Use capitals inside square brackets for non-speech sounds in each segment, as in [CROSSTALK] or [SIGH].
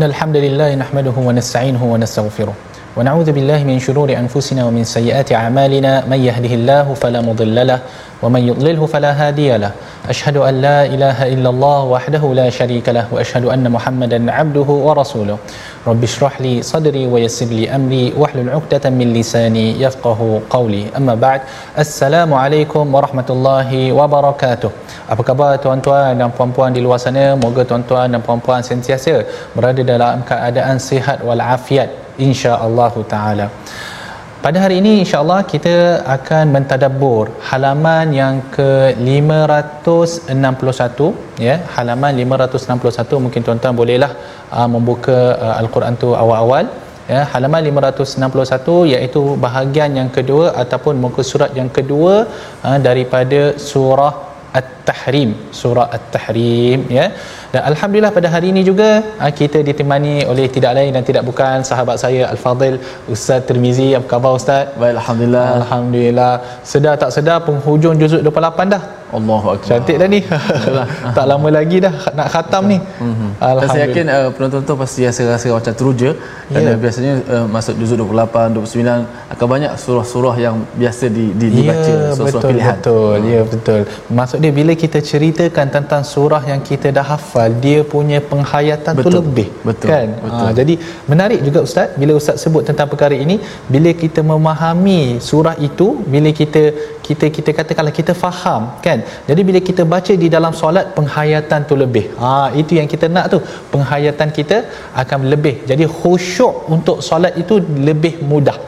إن الحمد لله نحمده ونستعينه ونستغفره. ونعوذ بالله من شرور أنفسنا ومن سيئات أعمالنا من يهده الله فلا مضل له ومن يضلله فلا هادي له. أشهد أن لا إله إلا الله وحده لا شريك له وأشهد أن محمدا عبده ورسوله. رب اشرح لي صدري ويسر لي أمري واحلل عقدة من لساني يفقه قولي. أما بعد السلام عليكم ورحمة الله وبركاته. Apa khabar tuan-tuan dan puan-puan di luar sana? Moga tuan-tuan dan puan-puan sentiasa berada dalam keadaan sihat walafiat. insya-Allah taala. Pada hari ini insya-Allah kita akan mentadabbur halaman yang ke-561 ya, halaman 561 mungkin tuan-tuan bolehlah uh, membuka uh, al-Quran tu awal-awal ya. Halaman 561 iaitu bahagian yang kedua ataupun muka surat yang kedua uh, daripada surah At-Tahrim. Surah At-Tahrim ya dan alhamdulillah pada hari ini juga ah, kita ditemani oleh tidak lain dan tidak bukan sahabat saya Al-Fadil Ustaz Tirmizi. Apa khabar Ustaz? Baik Alhamdulillah. Alhamdulillah. Sedar tak sedar penghujung juzuk 28 dah. Allahu Akbar. Cantik dah ni. [LAUGHS] Tak lama lagi dah nak khatam ni. Mm-hmm. Dan saya yakin uh, penonton-penonton pasti rasa rasa macam teruja. Kerana Ya. biasanya uh, masuk juzuk 28, 29 akan banyak surah-surah yang biasa di, di, dibaca ya, surah-surah betul, pilihan. Betul, ya betul. Maksud dia bila kita ceritakan tentang surah yang kita dah hafal, dia punya penghayatan tu Betul, lebih. betul, Kan? betul. Ha, jadi menarik juga ustaz bila ustaz sebut tentang perkara ini, bila kita memahami surah itu, bila kita kita kita katakanlah kita faham kan jadi bila kita baca di dalam solat penghayatan tu lebih ha itu yang kita nak tu penghayatan kita akan lebih jadi khusyuk untuk solat itu lebih mudah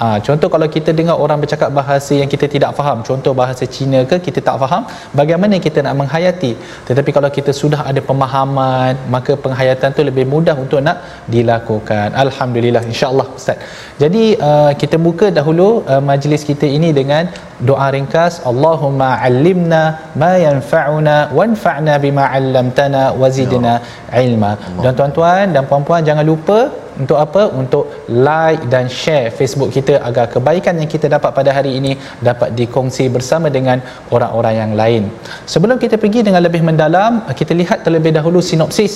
Ha, contoh kalau kita dengar orang bercakap bahasa yang kita tidak faham, contoh bahasa Cina ke kita tak faham, bagaimana kita nak menghayati? Tetapi kalau kita sudah ada pemahaman, maka penghayatan tu lebih mudah untuk nak dilakukan. Alhamdulillah insya-Allah Ustaz. Jadi uh, kita buka dahulu uh, majlis kita ini dengan doa ringkas Allahumma allimna ma yanfa'una wanfa'na bima 'allamtana wazidna ilma. Dan tuan-tuan dan puan-puan jangan lupa untuk apa? Untuk like dan share Facebook kita agar kebaikan yang kita dapat pada hari ini dapat dikongsi bersama dengan orang-orang yang lain. Sebelum kita pergi dengan lebih mendalam, kita lihat terlebih dahulu sinopsis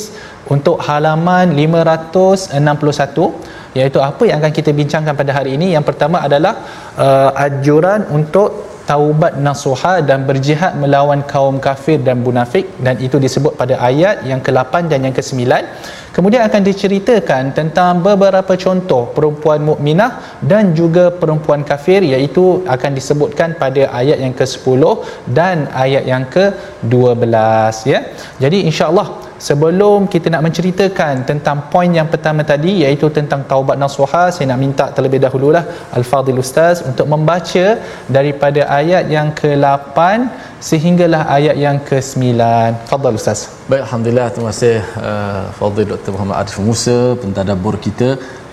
untuk halaman 561 iaitu apa yang akan kita bincangkan pada hari ini. Yang pertama adalah uh, anjuran untuk taubat nasuha dan berjihad melawan kaum kafir dan munafik. Dan itu disebut pada ayat yang ke-8 dan yang ke-9 kemudian akan diceritakan tentang beberapa contoh perempuan mukminah dan juga perempuan kafir iaitu akan disebutkan pada ayat yang ke-10 dan ayat yang ke-12 ya. Jadi insyaallah sebelum kita nak menceritakan tentang poin yang pertama tadi iaitu tentang taubat nasuha saya nak minta terlebih dahululah al-fadil ustaz untuk membaca daripada ayat yang ke-8 sehinggalah ayat yang ke-9 fadal ustaz Baik, Alhamdulillah. Terima kasih uh, Fadil Dr. Muhammad Arif Musa, pentadabbur kita.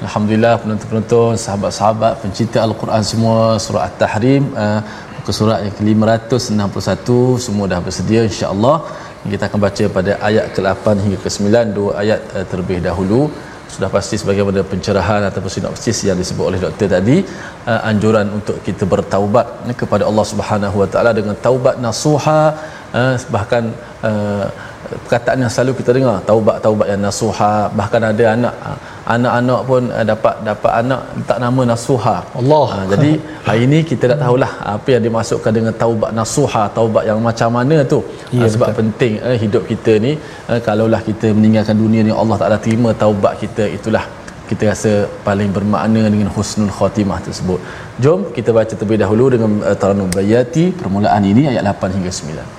Alhamdulillah penonton-penonton, sahabat-sahabat, pencinta Al-Quran semua, surah At-Tahrim, uh, muka surat yang ke-561, semua dah bersedia insya-Allah. Kita akan baca pada ayat ke-8 hingga ke-9, dua ayat uh, terlebih dahulu. Sudah pasti sebagaimana pencerahan ataupun sinopsis yang disebut oleh doktor tadi, uh, anjuran untuk kita bertaubat eh, kepada Allah Subhanahu Wa Taala dengan taubat nasuha, uh, bahkan uh, perkataan yang selalu kita dengar taubat-taubat yang nasuha bahkan ada anak anak-anak pun uh, dapat dapat anak letak nama nasuha Allah uh, jadi hari ini kita tak tahulah apa yang dimasukkan dengan taubat nasuha taubat yang macam mana tu ya, uh, sebab betul. penting uh, hidup kita ni uh, kalaulah kita meninggalkan dunia ni Allah Taala terima taubat kita itulah kita rasa paling bermakna dengan husnul khatimah tersebut. Jom kita baca terlebih dahulu dengan uh, Taranum Bayati permulaan ini ayat 8 hingga 9.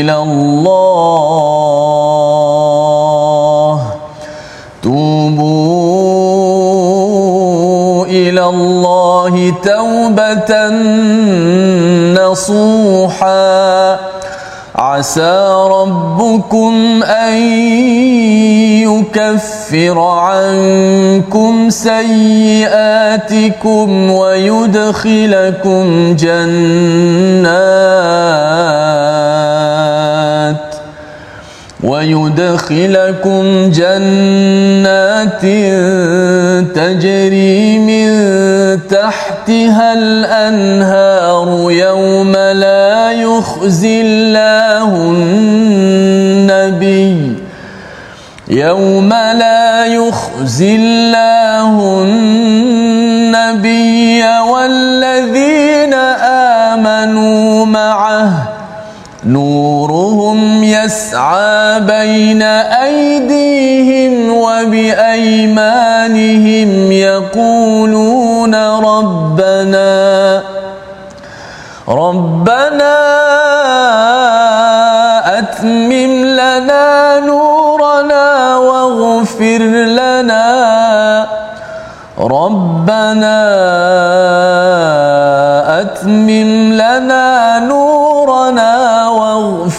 إلى الله. توبوا إلى الله توبة نصوحا. عسى ربكم أن يكفر عنكم سيئاتكم ويدخلكم جنات. ويدخلكم جنات تجري من تحتها الأنهار يوم لا يخزي الله النبي يوم لا يخزي الله النبي والذين آمنوا معه نورهم يسعى بين أيديهم وبأيمانهم يقولون ربنا ربنا أتمم لنا نورنا واغفر لنا ربنا أتمم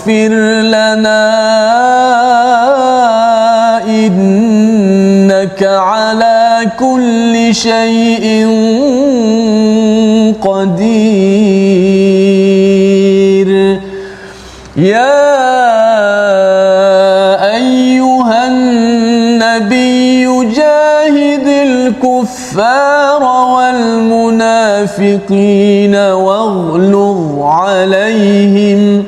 واغفر لنا إنك على كل شيء قدير. يا أيها النبي جاهد الكفار والمنافقين واغلظ عليهم.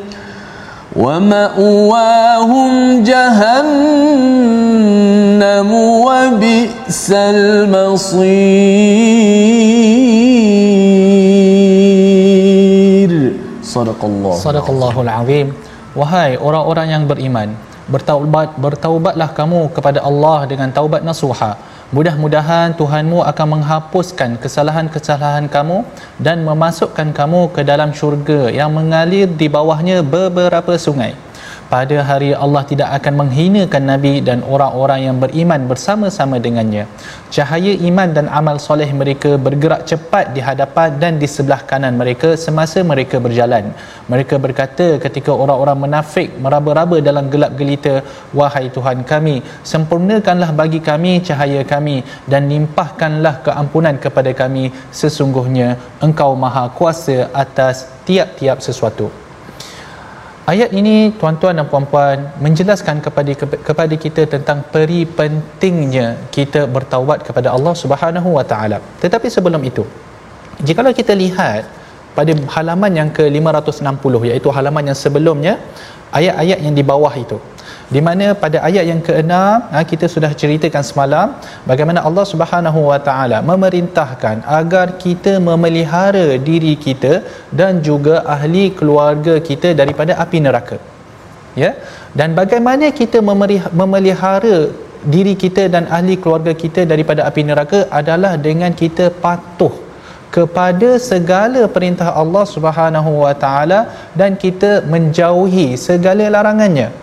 ومأواهم جهنم وبئس المصير صدق الله صدق الله العظيم Wahai orang-orang yang beriman, bertaubat bertaubatlah kamu kepada Allah dengan taubat nasuha. Mudah-mudahan Tuhanmu akan menghapuskan kesalahan-kesalahan kamu dan memasukkan kamu ke dalam syurga yang mengalir di bawahnya beberapa sungai pada hari Allah tidak akan menghinakan Nabi dan orang-orang yang beriman bersama-sama dengannya. Cahaya iman dan amal soleh mereka bergerak cepat di hadapan dan di sebelah kanan mereka semasa mereka berjalan. Mereka berkata ketika orang-orang munafik meraba-raba dalam gelap gelita, Wahai Tuhan kami, sempurnakanlah bagi kami cahaya kami dan limpahkanlah keampunan kepada kami. Sesungguhnya Engkau maha kuasa atas tiap-tiap sesuatu. Ayat ini tuan-tuan dan puan-puan menjelaskan kepada kepada kita tentang peri pentingnya kita bertaubat kepada Allah Subhanahu Wa Taala. Tetapi sebelum itu, jikalau kita lihat pada halaman yang ke-560 iaitu halaman yang sebelumnya ayat-ayat yang di bawah itu di mana pada ayat yang ke-6 ha, kita sudah ceritakan semalam bagaimana Allah Subhanahu Wa Taala memerintahkan agar kita memelihara diri kita dan juga ahli keluarga kita daripada api neraka. Ya? Dan bagaimana kita memelihara diri kita dan ahli keluarga kita daripada api neraka adalah dengan kita patuh kepada segala perintah Allah Subhanahu Wa Taala dan kita menjauhi segala larangannya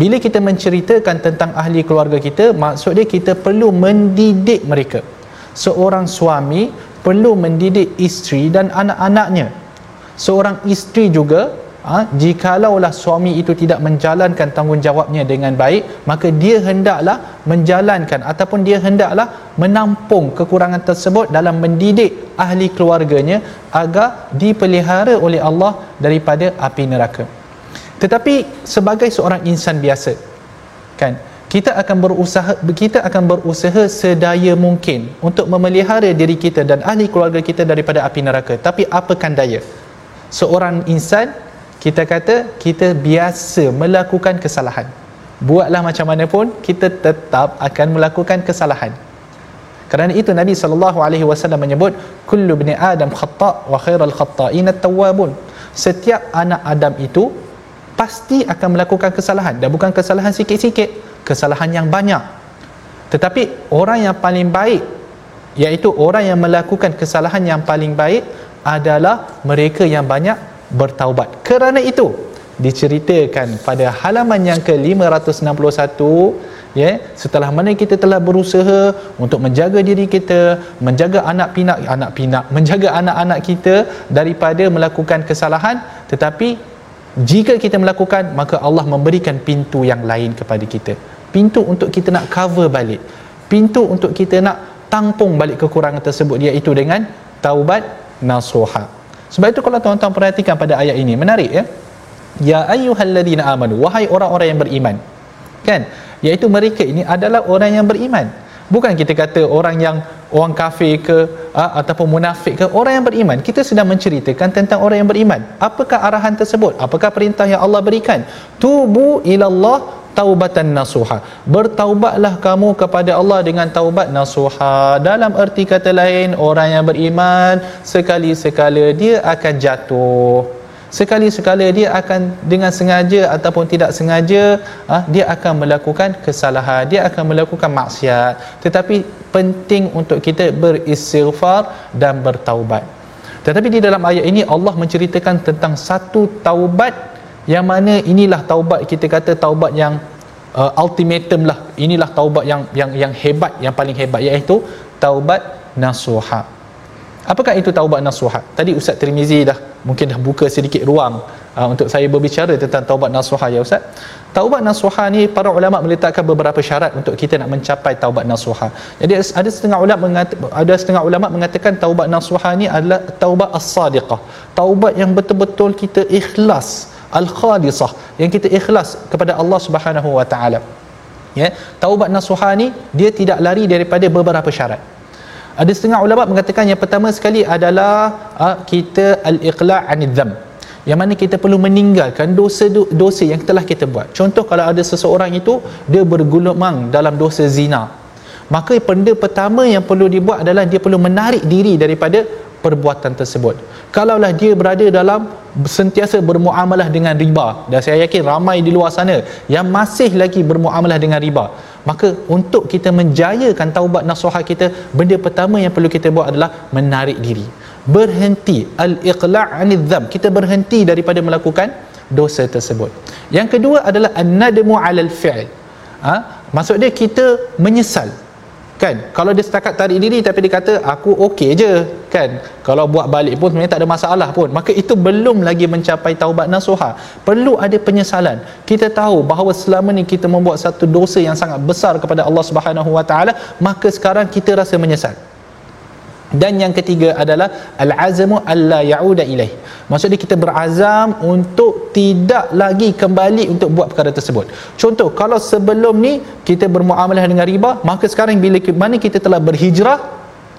bila kita menceritakan tentang ahli keluarga kita maksudnya kita perlu mendidik mereka. Seorang suami perlu mendidik isteri dan anak-anaknya. Seorang isteri juga ha, jikalau suami itu tidak menjalankan tanggungjawabnya dengan baik maka dia hendaklah menjalankan ataupun dia hendaklah menampung kekurangan tersebut dalam mendidik ahli keluarganya agar dipelihara oleh Allah daripada api neraka tetapi sebagai seorang insan biasa kan kita akan berusaha kita akan berusaha sedaya mungkin untuk memelihara diri kita dan ahli keluarga kita daripada api neraka. Tapi apakan daya? Seorang insan kita kata kita biasa melakukan kesalahan. Buatlah macam mana pun kita tetap akan melakukan kesalahan. Kerana itu Nabi sallallahu alaihi wasallam menyebut kullu bani adam khata wa khairul khata'in at-tawwabun setiap anak Adam itu pasti akan melakukan kesalahan. Dan bukan kesalahan sikit-sikit kesalahan yang banyak. Tetapi orang yang paling baik iaitu orang yang melakukan kesalahan yang paling baik adalah mereka yang banyak bertaubat. Kerana itu diceritakan pada halaman yang ke-561 ya setelah mana kita telah berusaha untuk menjaga diri kita menjaga anak pinak anak pinak menjaga anak-anak kita daripada melakukan kesalahan tetapi jika kita melakukan maka Allah memberikan pintu yang lain kepada kita. Pintu untuk kita nak cover balik. Pintu untuk kita nak tampung balik kekurangan tersebut iaitu dengan taubat nasuha. Sebab itu kalau tuan-tuan perhatikan pada ayat ini menarik ya? Ya ayyuhalladzina amanu wahai orang-orang yang beriman. Kan? Iaitu mereka ini adalah orang yang beriman bukan kita kata orang yang orang kafir ke ataupun munafik ke orang yang beriman. Kita sedang menceritakan tentang orang yang beriman. Apakah arahan tersebut? Apakah perintah yang Allah berikan? Tubu ilallah taubatan nasuha. Bertaubatlah kamu kepada Allah dengan taubat nasuha. Dalam erti kata lain orang yang beriman sekali-sekala dia akan jatuh sekali-sekala dia akan dengan sengaja ataupun tidak sengaja ah, dia akan melakukan kesalahan dia akan melakukan maksiat. Tetapi penting untuk kita beristighfar dan bertaubat. Tetapi di dalam ayat ini Allah menceritakan tentang satu taubat yang mana inilah taubat kita kata taubat yang uh, ultimatum lah. Inilah taubat yang yang yang hebat yang paling hebat iaitu taubat nasuha. Apakah itu taubat nasuha? Tadi ustaz Tirmizi dah mungkin dah buka sedikit ruang uh, untuk saya berbicara tentang taubat nasuha ya ustaz. Taubat nasuha ni para ulama meletakkan beberapa syarat untuk kita nak mencapai taubat nasuha. Jadi ada setengah ulama mengatakan ada setengah ulama mengatakan taubat nasuha ni adalah taubat as-sadiqah. Taubat yang betul-betul kita ikhlas al-khalisah yang kita ikhlas kepada Allah Subhanahu wa taala. Ya taubat nasuha ni dia tidak lari daripada beberapa syarat ada setengah ulama mengatakan yang pertama sekali adalah uh, kita al-iqla' anid dzam. Yang mana kita perlu meninggalkan dosa-dosa yang telah kita buat. Contoh kalau ada seseorang itu dia bergulung dalam dosa zina. Maka benda pertama yang perlu dibuat adalah dia perlu menarik diri daripada perbuatan tersebut. Kalaulah dia berada dalam sentiasa bermuamalah dengan riba. Dan saya yakin ramai di luar sana yang masih lagi bermuamalah dengan riba maka untuk kita menjayakan taubat nasuha kita benda pertama yang perlu kita buat adalah menarik diri. Berhenti al-iqla' anil dham kita berhenti daripada melakukan dosa tersebut. Yang kedua adalah an-nadmu 'alal fi'l. Ha? maksud dia kita menyesal kan? Kalau dia setakat tarik diri tapi dia kata aku okey je. Kan? Kalau buat balik pun sebenarnya tak ada masalah pun. Maka itu belum lagi mencapai taubat nasuha. Perlu ada penyesalan. Kita tahu bahawa selama ni kita membuat satu dosa yang sangat besar kepada Allah Subhanahu Wa Taala maka sekarang kita rasa menyesal dan yang ketiga adalah al-azmu alla ya'uda ilaih. Maksudnya kita berazam untuk tidak lagi kembali untuk buat perkara tersebut. Contoh kalau sebelum ni kita bermuamalah dengan riba maka sekarang bila mana kita telah berhijrah?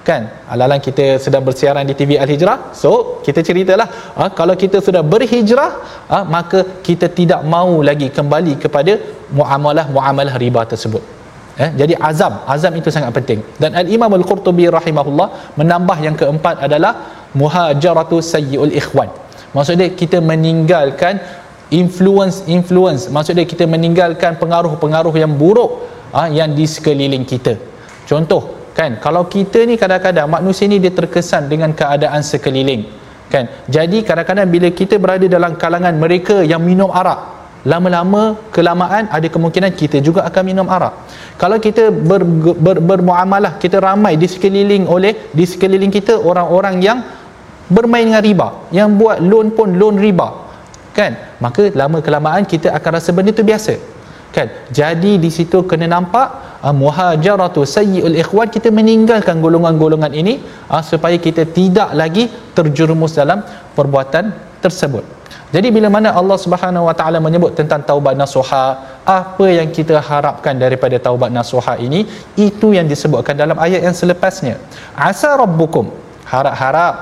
Kan? Alalan kita sedang bersiaran di TV Al-Hijrah so kita ceritalah ha, kalau kita sudah berhijrah ha, maka kita tidak mau lagi kembali kepada muamalah-muamalah riba tersebut Eh, jadi azam, azam itu sangat penting. Dan Al-Imam Al-Qurtubi rahimahullah menambah yang keempat adalah muhajaratu sayyi'ul ikhwan. Maksudnya kita meninggalkan influence influence. Maksudnya kita meninggalkan pengaruh-pengaruh yang buruk ha, yang di sekeliling kita. Contoh kan, kalau kita ni kadang-kadang manusia ni dia terkesan dengan keadaan sekeliling. Kan? Jadi kadang-kadang bila kita berada dalam kalangan mereka yang minum arak, lama-lama kelamaan ada kemungkinan kita juga akan minum arak. Kalau kita ber, ber, bermuamalah kita ramai di sekeliling oleh di sekeliling kita orang-orang yang bermain dengan riba yang buat loan pun loan riba kan? Maka lama kelamaan kita akan rasa benda tu biasa kan? Jadi di situ kena nampak uh, muhajaratu sayyiul ikhwan kita meninggalkan golongan-golongan ini uh, supaya kita tidak lagi terjerumus dalam perbuatan tersebut. Jadi bila mana Allah Subhanahu Wa Taala menyebut tentang taubat nasuha apa yang kita harapkan daripada taubat nasuha ini? Itu yang disebutkan dalam ayat yang selepasnya. Asa rabbukum. Harap-harap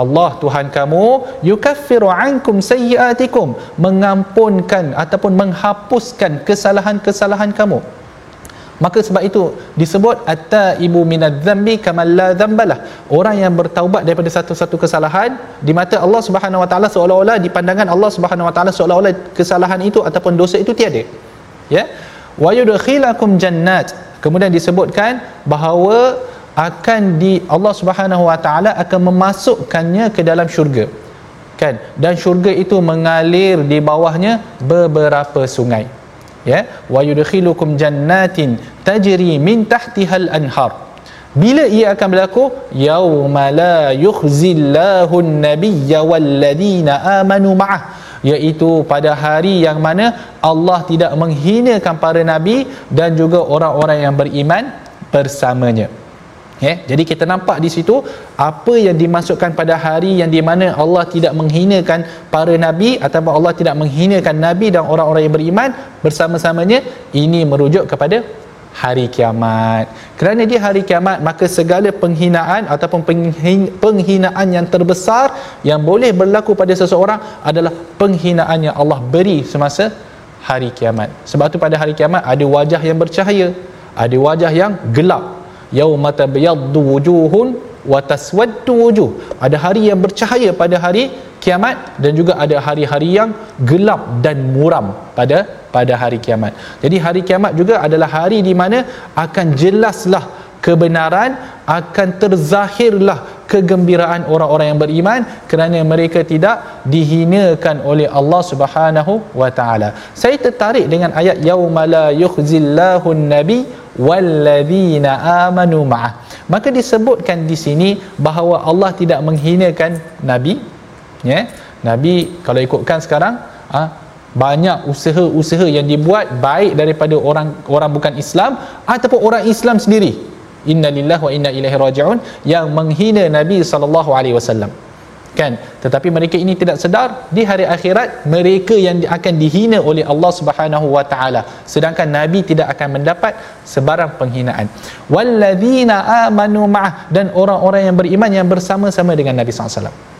Allah Tuhan kamu yukaffiru ankum sayyiatikum mengampunkan ataupun menghapuskan kesalahan-kesalahan kamu maka sebab itu disebut at-taibu minadz-dzambi kama la dzambalah orang yang bertaubat daripada satu-satu kesalahan di mata Allah Subhanahu wa taala seolah-olah di pandangan Allah Subhanahu wa taala seolah-olah kesalahan itu ataupun dosa itu tiada. Ya? Wa yudkhilakum jannat. Kemudian disebutkan bahawa akan di Allah Subhanahu wa taala akan memasukkannya ke dalam syurga. Kan? Dan syurga itu mengalir di bawahnya beberapa sungai ya? Wa yudkhilukum jannatin tajri min tahtiha al-anhar. Bila ia akan berlaku? Yauma la yukhzillahu an-nabiyya wal-ladina amanu ma'ah. Iaitu pada hari yang mana Allah tidak menghinakan para nabi dan juga orang-orang yang beriman bersamanya Ya, jadi kita nampak di situ apa yang dimasukkan pada hari yang di mana Allah tidak menghinakan para nabi ataupun Allah tidak menghinakan nabi dan orang-orang yang beriman bersama-samanya ini merujuk kepada hari kiamat. Kerana di hari kiamat maka segala penghinaan ataupun penghinaan yang terbesar yang boleh berlaku pada seseorang adalah penghinaan yang Allah beri semasa hari kiamat. Sebab tu pada hari kiamat ada wajah yang bercahaya, ada wajah yang gelap yauma tabyaddu wujuhun wa taswaddu wujuh. Ada hari yang bercahaya pada hari kiamat dan juga ada hari-hari yang gelap dan muram pada pada hari kiamat. Jadi hari kiamat juga adalah hari di mana akan jelaslah kebenaran akan terzahirlah kegembiraan orang-orang yang beriman kerana mereka tidak dihinakan oleh Allah Subhanahu wa taala. Saya tertarik dengan ayat yaumala yukhzillahu nabi walladzina amanu ma'ah. Maka disebutkan di sini bahawa Allah tidak menghinakan nabi. Ya nabi kalau ikutkan sekarang ha, banyak usaha-usaha yang dibuat baik daripada orang orang bukan Islam ataupun orang Islam sendiri innalillahi wa inna ilaihi rajiun yang menghina nabi sallallahu alaihi wasallam. Kan? Tetapi mereka ini tidak sedar di hari akhirat mereka yang akan dihina oleh Allah Subhanahu wa taala. Sedangkan nabi tidak akan mendapat sebarang penghinaan. Walladzina amanu ma'ah dan orang-orang yang beriman yang bersama-sama dengan nabi SAW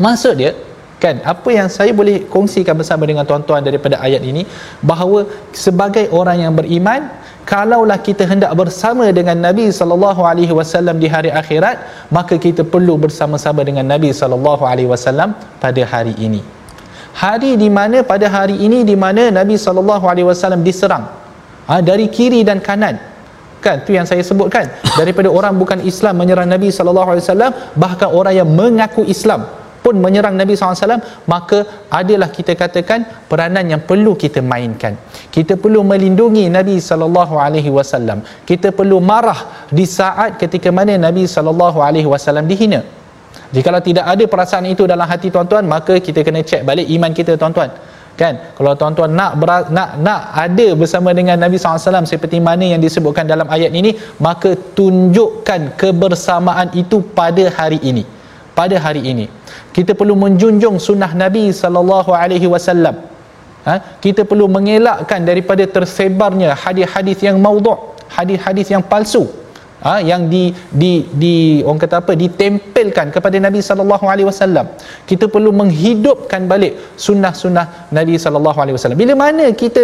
maksud dia kan apa yang saya boleh kongsikan bersama dengan tuan-tuan daripada ayat ini bahawa sebagai orang yang beriman kalaulah kita hendak bersama dengan Nabi sallallahu alaihi wasallam di hari akhirat maka kita perlu bersama-sama dengan Nabi sallallahu alaihi wasallam pada hari ini. Hari di mana pada hari ini di mana Nabi sallallahu alaihi wasallam diserang. Ha, dari kiri dan kanan. Kan tu yang saya sebutkan. Daripada orang bukan Islam menyerang Nabi sallallahu alaihi wasallam bahkan orang yang mengaku Islam pun menyerang Nabi SAW maka adalah kita katakan peranan yang perlu kita mainkan. Kita perlu melindungi Nabi SAW kita perlu marah di saat ketika mana Nabi SAW dihina. Jika tidak ada perasaan itu dalam hati tuan-tuan maka kita kena cek balik iman kita tuan-tuan. Kan? Kalau tuan-tuan nak nak nak ada bersama dengan Nabi SAW seperti mana yang disebutkan dalam ayat ini maka tunjukkan kebersamaan itu pada hari ini pada hari ini. Kita perlu menjunjung sunnah Nabi sallallahu alaihi wasallam. Ha? kita perlu mengelakkan daripada tersebarnya hadis-hadis yang maudhu' hadis-hadis yang palsu ha? yang di di di orang kata apa ditempelkan kepada Nabi sallallahu alaihi wasallam kita perlu menghidupkan balik sunnah-sunnah Nabi sallallahu alaihi wasallam bila mana kita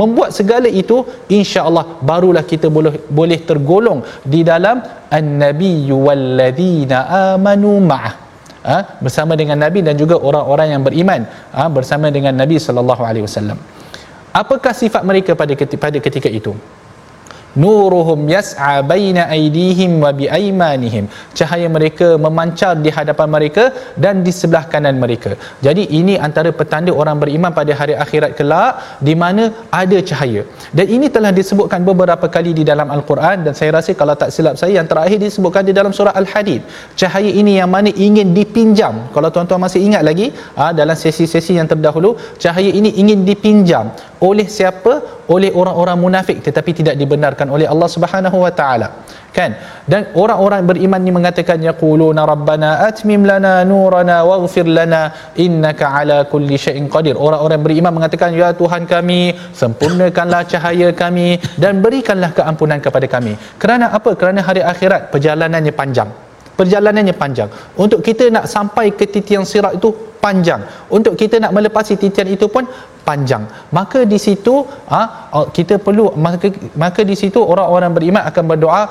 membuat segala itu insya-Allah barulah kita boleh boleh tergolong di dalam an-nabiyyu walladzina amanu ma'ah ha, bersama dengan Nabi dan juga orang-orang yang beriman ha, bersama dengan Nabi sallallahu alaihi wasallam. Apakah sifat mereka pada ketika, pada ketika itu? Nuruhum yas'a baina aydihim wa bi aymanihim. Cahaya mereka memancar di hadapan mereka dan di sebelah kanan mereka. Jadi ini antara petanda orang beriman pada hari akhirat kelak di mana ada cahaya. Dan ini telah disebutkan beberapa kali di dalam al-Quran dan saya rasa kalau tak silap saya yang terakhir disebutkan di dalam surah al-hadid. Cahaya ini yang mana ingin dipinjam. Kalau tuan-tuan masih ingat lagi ah, dalam sesi-sesi yang terdahulu cahaya ini ingin dipinjam oleh siapa? Oleh orang-orang munafik tetapi tidak dibenarkan oleh Allah Subhanahu wa taala. Kan? Dan orang-orang beriman ni mengatakan yaquluna rabbana atmim lana nurana waghfir lana innaka ala kulli syai'in qadir. Orang-orang beriman mengatakan ya Tuhan kami sempurnakanlah cahaya kami dan berikanlah keampunan kepada kami. Kerana apa? Kerana hari akhirat perjalanannya panjang. Perjalanannya panjang. Untuk kita nak sampai ke titian sirat itu panjang. Untuk kita nak melepasi titian itu pun panjang. Maka di situ ha, kita perlu maka, maka di situ orang-orang beriman akan berdoa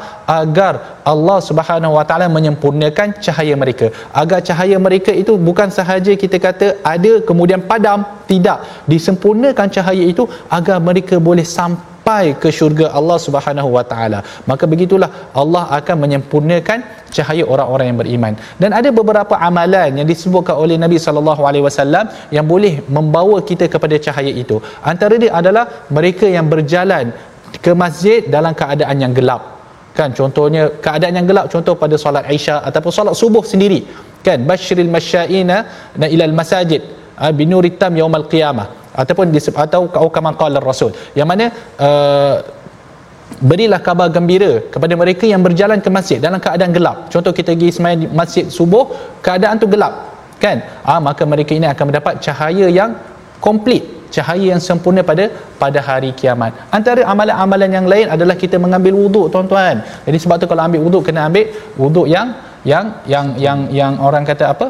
agar Allah Subhanahu Wa Taala menyempurnakan cahaya mereka. Agar cahaya mereka itu bukan sahaja kita kata ada kemudian padam tidak. Disempurnakan cahaya itu agar mereka boleh sampai sampai ke syurga Allah Subhanahu Wa Taala. Maka begitulah Allah akan menyempurnakan cahaya orang-orang yang beriman. Dan ada beberapa amalan yang disebutkan oleh Nabi sallallahu alaihi wasallam yang boleh membawa kita kepada cahaya itu. Antara dia adalah mereka yang berjalan ke masjid dalam keadaan yang gelap. Kan contohnya keadaan yang gelap contoh pada solat Isya ataupun solat subuh sendiri. Kan basyiril masyaina ila al masajid ah, binuritam yaumal qiyamah ataupun atau kau kama qala rasul yang mana uh, berilah kabar gembira kepada mereka yang berjalan ke masjid dalam keadaan gelap. Contoh kita pergi sembahyang masjid subuh keadaan tu gelap kan? Ah maka mereka ini akan mendapat cahaya yang komplit cahaya yang sempurna pada pada hari kiamat. Antara amalan-amalan yang lain adalah kita mengambil wuduk tuan-tuan. Jadi sebab tu kalau ambil wuduk kena ambil wuduk yang yang yang yang yang orang kata apa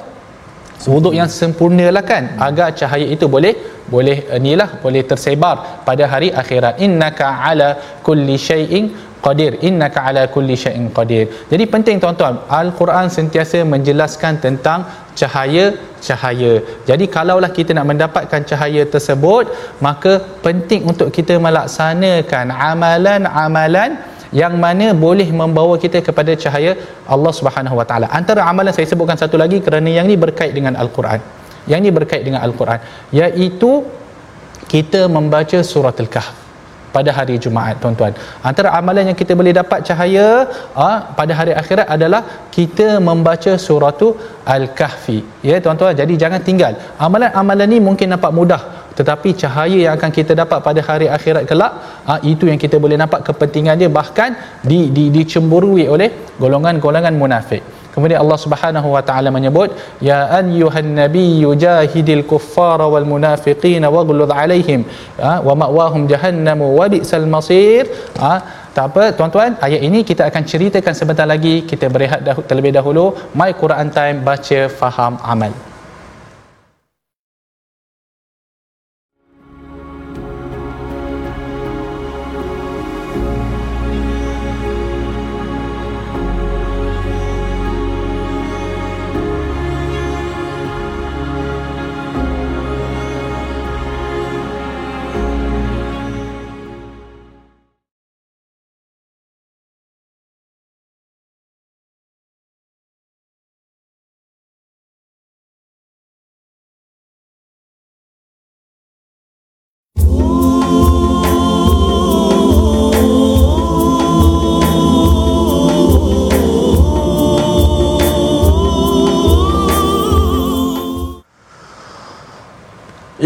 wuduk yang sempurna lah kan? Agar cahaya itu boleh boleh inilah boleh tersebar pada hari akhirat. Innaka ala kulli syai'in qadir. Innaka ala kulli syai'in qadir. Jadi penting tuan-tuan al-Quran sentiasa menjelaskan tentang cahaya cahaya. Jadi kalaulah kita nak mendapatkan cahaya tersebut maka penting untuk kita melaksanakan amalan-amalan yang mana boleh membawa kita kepada cahaya Allah Subhanahu Wa Taala. Antara amalan saya sebutkan satu lagi kerana yang ini berkait dengan Al-Quran. Yang ini berkait dengan Al-Quran iaitu kita membaca surah Al-Kahf pada hari Jumaat tuan-tuan. Antara amalan yang kita boleh dapat cahaya ah, pada hari akhirat adalah kita membaca surah Al-Kahfi. Ya tuan-tuan, jadi jangan tinggal. Amalan-amalan ni mungkin nampak mudah tetapi cahaya yang akan kita dapat pada hari akhirat kelak ha, itu yang kita boleh nampak kepentingan dia bahkan di, di, dicemburui oleh golongan-golongan munafik. Kemudian Allah Subhanahu wa taala menyebut ya ayyuhan nabiyyu jahidil kuffara wal munafiqin waghlud alaihim ha, wa ma'wahum jahannam wa bi'sal masir. Ha, tak apa tuan-tuan ayat ini kita akan ceritakan sebentar lagi. Kita berehat terlebih dahulu. My Quran time baca faham amal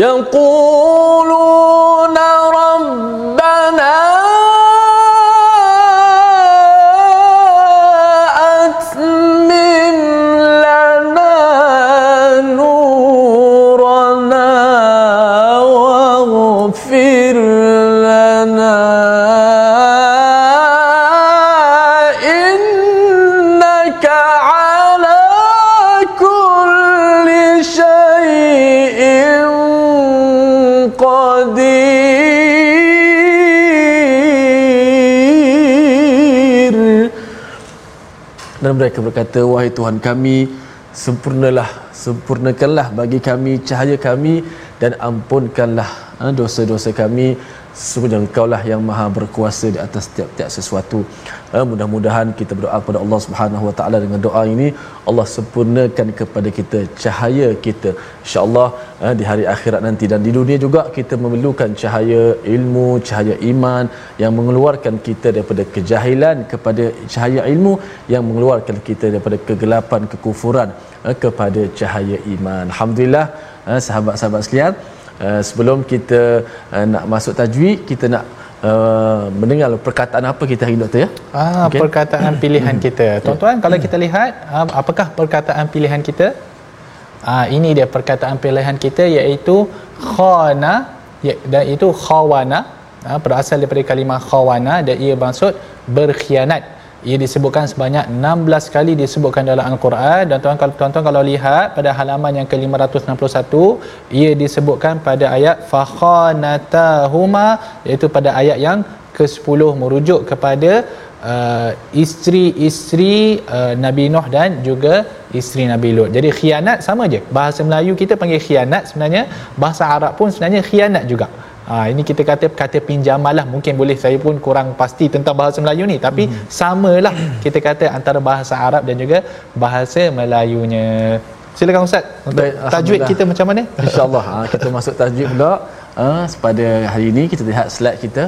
يقولون dan mereka berkata wahai Tuhan kami sempurnalah sempurnakanlah bagi kami cahaya kami dan ampunkanlah dosa-dosa kami Sesungguhnya engkau lah yang maha berkuasa di atas setiap-tiap sesuatu. Uh, Mudah-mudahan kita berdoa kepada Allah Subhanahu Wa Taala dengan doa ini. Allah sempurnakan kepada kita cahaya kita. InsyaAllah uh, di hari akhirat nanti Dan di dunia juga kita memerlukan cahaya ilmu, cahaya iman Yang mengeluarkan kita daripada kejahilan kepada cahaya ilmu Yang mengeluarkan kita daripada kegelapan, kekufuran Kepada cahaya iman. Alhamdulillah sahabat-sahabat sekalian Eh, sebelum kita uh, nak masuk tajwid kita nak uh, mendengar perkataan apa kita hari doktor ya? Ah okay. perkataan [COUGHS] pilihan kita. Tuan-tuan kalau kita lihat uh, apakah perkataan pilihan kita? Ah ini dia perkataan pilihan kita iaitu khana ya, dan itu khawana. Uh, berasal daripada kalimah khawana dan ia maksud berkhianat ia disebutkan sebanyak 16 kali disebutkan dalam al-Quran dan tuan kalau tuan-tuan kalau lihat pada halaman yang ke-561 ia disebutkan pada ayat fakhanatahuma iaitu pada ayat yang ke-10 merujuk kepada uh, isteri-isteri uh, Nabi Nuh dan juga isteri Nabi Lut. Jadi khianat sama je. Bahasa Melayu kita panggil khianat sebenarnya bahasa Arab pun sebenarnya khianat juga. Ha, ini kita kata kata pinjaman lah. Mungkin boleh saya pun kurang pasti tentang bahasa Melayu ni. Tapi hmm. samalah kita kata antara bahasa Arab dan juga bahasa Melayunya. Silakan ustaz untuk Baik, tajwid kita macam mana? Insyaallah. Ha, kita masuk tajwid pula. Ha, pada hari ini kita lihat slide kita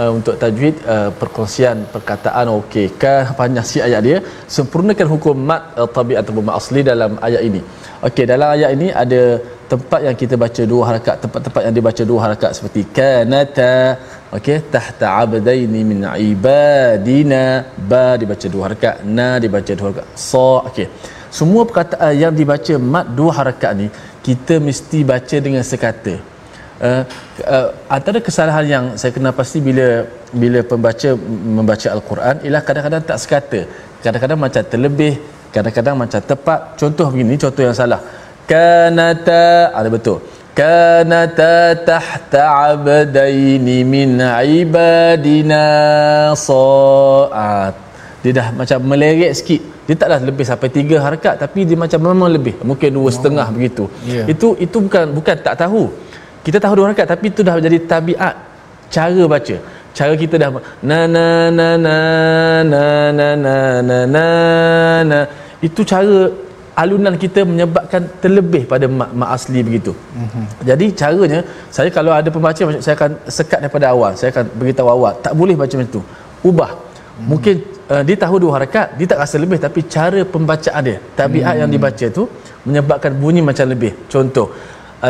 uh, untuk tajwid uh, perkongsian perkataan okey kan panjang si ayat dia. Sempurnakan hukum mat uh, tabi ataupun mat asli dalam ayat ini. Okey dalam ayat ini ada tempat yang kita baca dua harakat tempat-tempat yang dibaca dua harakat seperti kanata okey tahta abdaini min ibadina. Ba dibaca dua harakat na dibaca dua harakat sa okey. Semua perkataan yang dibaca mat dua harakat ni kita mesti baca dengan sekata. Uh, uh, antara kesalahan yang saya kenal pasti bila bila pembaca membaca al-Quran ialah kadang-kadang tak sekata. Kadang-kadang macam terlebih kadang-kadang macam tepat. Contoh begini contoh yang salah kanata ada betul. Kanata tahta abdaini min ibadina saat. Dia dah macam meleret sikit. Dia taklah lebih sampai tiga harakat tapi dia macam memang lebih. Mungkin dua setengah oh. begitu. Yeah. itu itu bukan bukan tak tahu. Kita tahu dua harakat tapi itu dah jadi tabiat. Cara baca. Cara kita dah na na na na na na na na na. Itu cara alunan kita menyebabkan terlebih pada mak, mak asli begitu. Mm-hmm. Jadi caranya saya kalau ada pembaca saya akan sekat daripada awal. Saya akan beritahu awal tak boleh baca macam tu. Ubah. Mm-hmm. Mungkin uh, dia tahu dua harakat, dia tak rasa lebih tapi cara pembacaan dia, tabiat mm-hmm. yang dibaca tu menyebabkan bunyi macam lebih. Contoh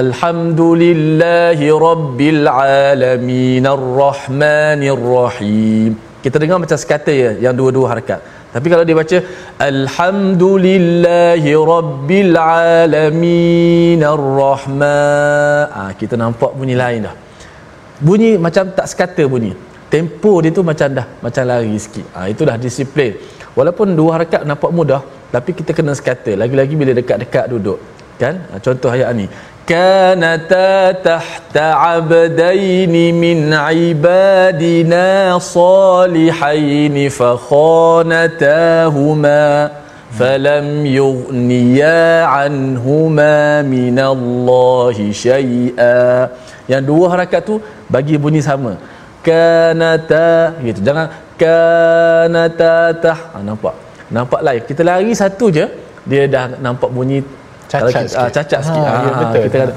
Alhamdulillahi Rabbil Alamin Ar-Rahmanir Rahim. Kita dengar macam sekata ya yang dua-dua harakat. Tapi kalau dia baca Alhamdulillahi Rabbil Alamin Ar-Rahman. Ah, Kita nampak bunyi lain dah. Bunyi macam tak sekata bunyi. Tempo dia tu macam dah Macam lari sikit. Ah, Itu dah disiplin. Walaupun dua harakat nampak mudah Tapi kita kena sekata. Lagi-lagi bila dekat-dekat duduk Kan? Ah, Contoh ayat ni كانتا تحت عبدين من عبادنا صالحين فخانتاهما فلم يغنيا عنهما من الله شيئا yang dua harakat tu bagi bunyi sama kanata gitu jangan kanata tah ha, nampak nampak lain kita lari satu je dia dah nampak bunyi cacat kita, sikit. Uh, cacat sikit. Ha, ya, betul. Kita kata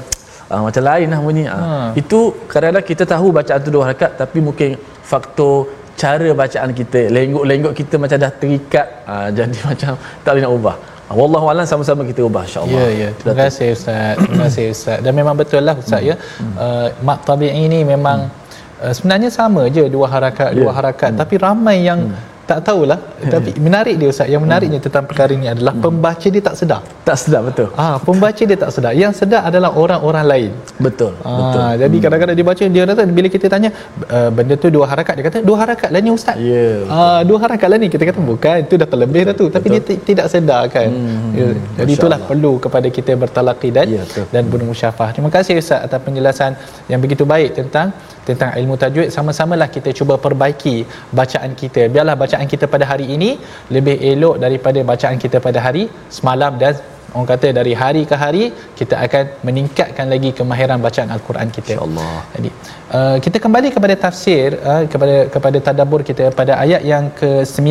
uh, macam lain lah bunyi. Ha. Itu kadang-kadang kita tahu bacaan tu dua harakat tapi mungkin faktor cara bacaan kita, lenggok-lenggok kita macam dah terikat uh, [LAUGHS] jadi macam tak boleh nak ubah. Wallahu alam sama-sama kita ubah insya-Allah. Ya ya. Terima kasih ustaz. Terima kasih ustaz. Dan memang betul lah ustaz hmm. ya. Uh, mak tabi'i ini memang hmm. uh, sebenarnya sama je dua harakat yeah. dua harakat hmm. tapi ramai yang hmm tak tahulah. Tapi menarik dia ustaz. Yang menariknya hmm. tentang perkara ini adalah hmm. pembaca dia tak sedar. Tak sedar betul. Ah pembaca dia tak sedar. Yang sedar adalah orang-orang lain. Betul ah, betul. jadi hmm. kadang-kadang dia baca dia kata bila kita tanya e, benda tu dua harakat? Dia kata dua harakat lah ni ustaz. Ya yeah, ah dua harakat lah ni. Kita kata bukan itu dah terlebih dah tu. Tapi betul. dia tidak sedar kan. Hmm. ya, jadi itulah Allah. perlu kepada kita bertalaqi dan yeah, dan bermusyafah. Terima kasih ustaz atas penjelasan yang begitu baik tentang tentang ilmu tajwid sama-samalah kita cuba perbaiki bacaan kita. Biarlah bacaan kita pada hari ini lebih elok daripada bacaan kita pada hari semalam dan orang kata dari hari ke hari kita akan meningkatkan lagi kemahiran bacaan al-Quran kita. Insyaallah. Jadi uh, kita kembali kepada tafsir uh, kepada kepada tadabbur kita pada ayat yang ke-9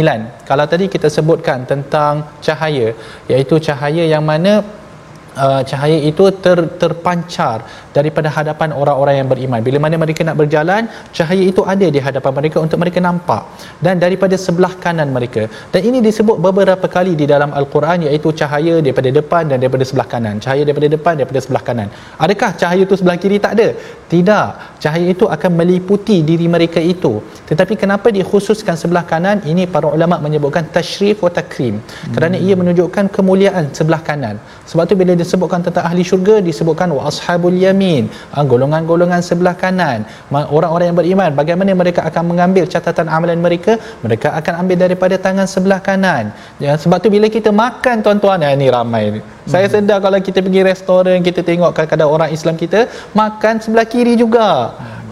kalau tadi kita sebutkan tentang cahaya iaitu cahaya yang mana uh, cahaya itu ter, terpancar daripada hadapan orang-orang yang beriman. Bila mana mereka nak berjalan, cahaya itu ada di hadapan mereka untuk mereka nampak dan daripada sebelah kanan mereka. Dan ini disebut beberapa kali di dalam al-Quran iaitu cahaya daripada depan dan daripada sebelah kanan. Cahaya daripada depan daripada sebelah kanan. Adakah cahaya itu sebelah kiri tak ada? Tidak. Cahaya itu akan meliputi diri mereka itu. Tetapi kenapa dikhususkan sebelah kanan? Ini para ulama menyebutkan tashrif wa takrim. Hmm. Kerana ia menunjukkan kemuliaan sebelah kanan. Sebab tu bila disebutkan tentang ahli syurga disebutkan wa ashabul yamin ha, golongan-golongan sebelah kanan. Orang-orang yang beriman bagaimana mereka akan mengambil catatan amalan mereka? Mereka akan ambil daripada tangan sebelah kanan. Ya, sebab tu bila kita makan tuan-tuan ya, ni ramai ni. Saya hmm. sedar kalau kita pergi restoran kita tengok kadang-kadang orang Islam kita makan sebelah kiri juga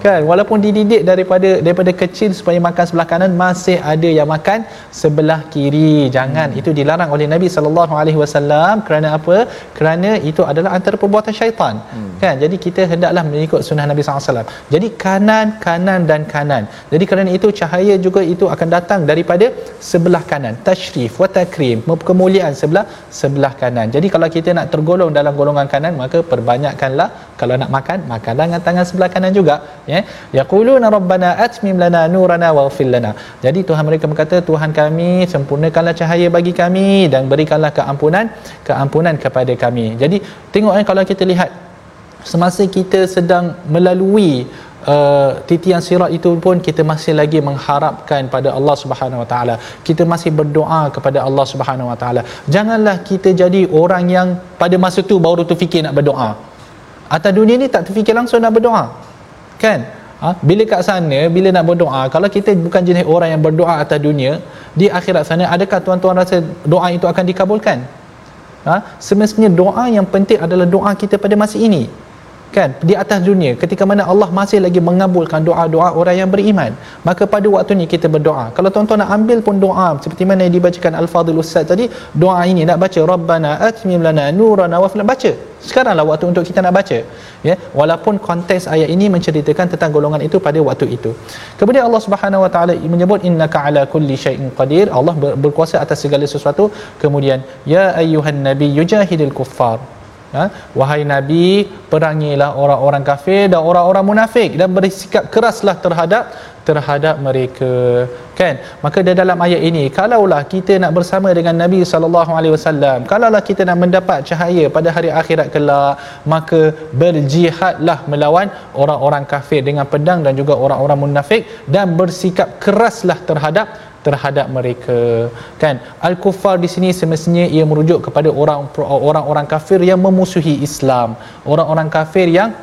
kan? Walaupun dididik daripada daripada kecil supaya makan sebelah kanan masih ada yang makan sebelah kiri. Jangan. Hmm. itu dilarang oleh Nabi sallallahu alaihi wasallam. Kerana apa? Kerana itu adalah antara perbuatan syaitan. Hmm. kan? Jadi kita hendaklah mengikut sunnah Nabi sallallahu alaihi wasallam. Jadi kanan kanan dan kanan. Jadi kerana itu cahaya juga itu akan datang daripada sebelah kanan. Tashrif wa takrim. Kemuliaan sebelah sebelah kanan. Jadi kalau kita nak tergolong dalam golongan kanan maka perbanyakkanlah. Kalau nak makan makanlah dengan tangan sebelah kanan juga ya yaquluna rabbana atmim lana nurana waghfir lana jadi Tuhan mereka berkata Tuhan kami sempurnakanlah cahaya bagi kami dan berikanlah keampunan keampunan kepada kami jadi tengok eh kalau kita lihat semasa kita sedang melalui Uh, titian sirat itu pun kita masih lagi mengharapkan pada Allah Subhanahu Wa Taala. Kita masih berdoa kepada Allah Subhanahu Wa Taala. Janganlah kita jadi orang yang pada masa tu baru tu fikir nak berdoa. Atas dunia ni tak terfikir langsung nak berdoa kan ha? bila kat sana bila nak berdoa kalau kita bukan jenis orang yang berdoa atas dunia di akhirat sana adakah tuan-tuan rasa doa itu akan dikabulkan ha? semestinya doa yang penting adalah doa kita pada masa ini kan? Di atas dunia ketika mana Allah masih lagi mengabulkan doa-doa orang yang beriman maka pada waktu ni kita berdoa. Kalau tuan-tuan nak ambil pun doa seperti mana yang dibacakan al-fadhil ustaz tadi doa ini nak baca rabbana atmim lana nurana wa baca. Sekaranglah waktu untuk kita nak baca ya. Walaupun konteks ayat ini menceritakan tentang golongan itu pada waktu itu. Kemudian Allah Subhanahu wa taala menyebut innaka ala kulli syai'in qadir. Allah berkuasa atas segala sesuatu. Kemudian ya ayyuhan nabi yujahidil kuffar ha? wahai nabi perangilah orang-orang kafir dan orang-orang munafik dan bersikap keraslah terhadap terhadap mereka kan maka di dalam ayat ini kalaulah kita nak bersama dengan Nabi sallallahu alaihi wasallam kalaulah kita nak mendapat cahaya pada hari akhirat kelak maka berjihadlah melawan orang-orang kafir dengan pedang dan juga orang-orang munafik dan bersikap keraslah terhadap terhadap mereka. Kan? Al-kuffar di sini semestinya ia merujuk kepada orang orang-orang kafir yang memusuhi Islam. Orang-orang kafir yang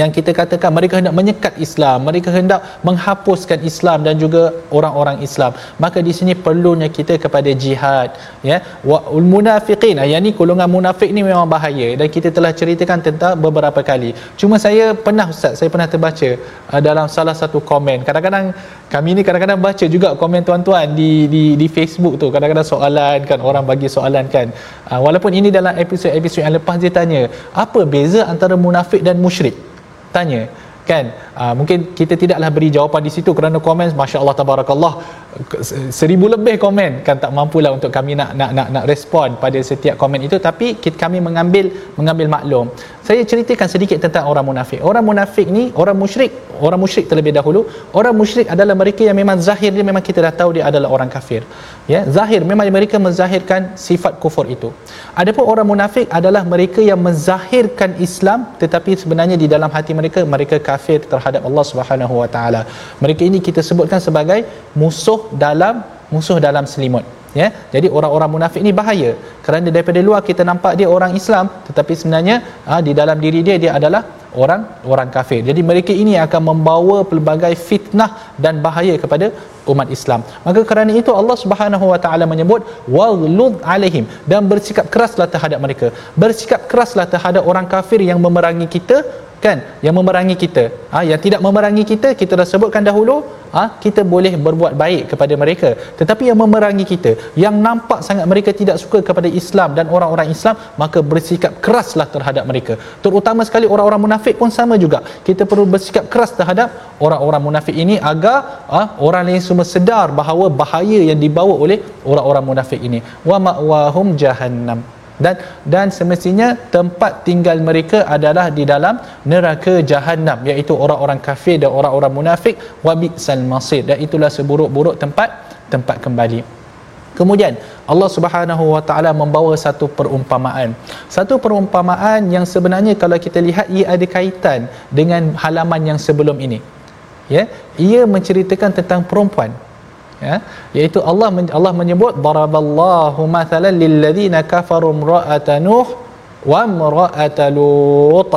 yang kita katakan mereka hendak menyekat Islam, mereka hendak menghapuskan Islam dan juga orang-orang Islam. Maka di sini perlunya kita kepada jihad, ya. Wa munafiqin, yang ni golongan munafik ni memang bahaya dan kita telah ceritakan tentang beberapa kali. Cuma saya pernah ustaz, saya pernah terbaca uh, dalam salah satu komen. Kadang-kadang kami ni kadang-kadang baca juga komen tuan-tuan di di di Facebook tu. Kadang-kadang soalan kan orang bagi soalan kan. Uh, walaupun ini dalam episod-episod yang lepas dia tanya, apa beza antara munafik dan musyrik? Tanya kan? Uh, mungkin kita tidaklah beri jawapan di situ kerana komen masya-Allah tabarakallah seribu lebih komen kan tak mampulah untuk kami nak nak nak nak respon pada setiap komen itu. Tapi kita, kami mengambil mengambil maklum. Saya ceritakan sedikit tentang orang munafik. Orang munafik ni orang musyrik orang musyrik terlebih dahulu. Orang musyrik adalah mereka yang memang zahir dia memang kita dah tahu dia adalah orang kafir. Ya zahir. Memang mereka menzahirkan sifat kufur itu. Adapun orang munafik adalah mereka yang menzahirkan Islam tetapi sebenarnya di dalam hati mereka mereka kafir terhadap Allah Subhanahu wa taala. Mereka ini kita sebutkan sebagai musuh dalam musuh dalam selimut ya. Jadi orang-orang munafik ni bahaya. Kerana daripada luar kita nampak dia orang Islam tetapi sebenarnya ha, di dalam diri dia dia adalah orang orang kafir. Jadi mereka ini akan membawa pelbagai fitnah dan bahaya kepada umat Islam. Maka kerana itu Allah Subhanahu wa taala menyebut waghlud alaihim dan bersikap keraslah terhadap mereka. Bersikap keraslah terhadap orang kafir yang memerangi kita kan yang memerangi kita. Ha, yang tidak memerangi kita kita dah sebutkan dahulu ha, kita boleh berbuat baik kepada mereka. Tetapi yang memerangi kita yang nampak sangat mereka tidak suka kepada Islam dan orang-orang Islam maka bersikap keraslah terhadap mereka. Terutama sekali orang-orang munafik pun sama juga. Kita perlu bersikap keras terhadap orang-orang munafik ini agar ha, orang lain semua sedar bahawa bahaya yang dibawa oleh orang-orang munafik ini. Wa ma'wahum jahannam dan dan semestinya tempat tinggal mereka adalah di dalam neraka jahanam iaitu orang-orang kafir dan orang-orang munafik. Wabisal masir. Dan itulah seburuk-buruk tempat tempat kembali. Kemudian Allah Subhanahu Wa Taala membawa satu perumpamaan. Satu perumpamaan yang sebenarnya kalau kita lihat ia ada kaitan dengan halaman yang sebelum ini. Ya, ia menceritakan tentang perempuan ya? Iaitu Allah Allah menyebut daraballahu mathalan lil ladzina kafaru imra'ata nuh wa imra'ata lut.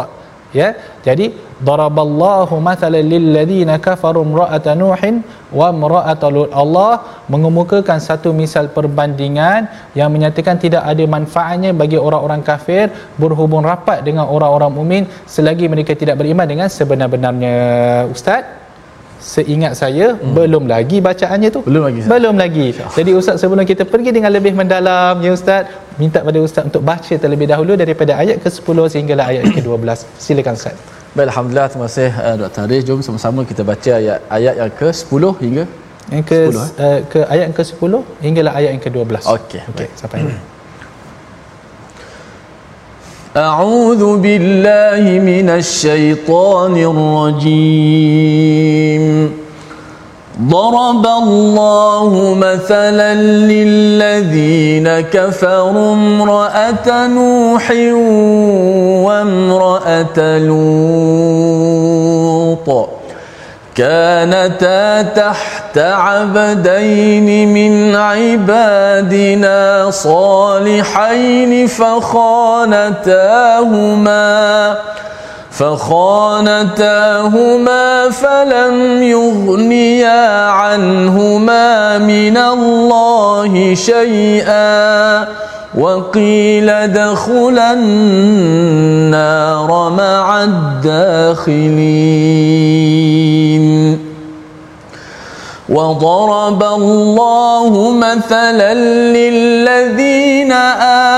Ya? Jadi daraballahu mathalan lil ladzina kafaru imra'ata nuhin wa imra'ata lut. Allah mengemukakan satu misal perbandingan yang menyatakan tidak ada manfaatnya bagi orang-orang kafir berhubung rapat dengan orang-orang mukmin selagi mereka tidak beriman dengan sebenar-benarnya. Ustaz seingat saya hmm. belum lagi bacaannya tu. Belum lagi belum lagi. Jadi ustaz sebelum kita pergi dengan lebih mendalam ya ustaz minta pada ustaz untuk baca terlebih dahulu daripada ayat ke-10 sehinggalah ayat ke-12 silakan ustaz. Baik alhamdulillah. Terima kasih uh, Dr. Haris. Jom sama-sama kita baca ayat ayat yang ke-10 hingga yang ke 10, eh? uh, ke ayat yang ke-10 hinggalah ayat yang ke-12 okey okey sampai ini أعوذ بالله من الشيطان الرجيم. ضرب الله مثلا للذين كفروا امرأة نوح وامرأة لوط. كانتا تحت عبدين من عبادنا صالحين فخانتاهما فخانتاهما فلم يغنيا عنهما من الله شيئا. وقيل ادخلا النار مع الداخلين. وضرب الله مثلا للذين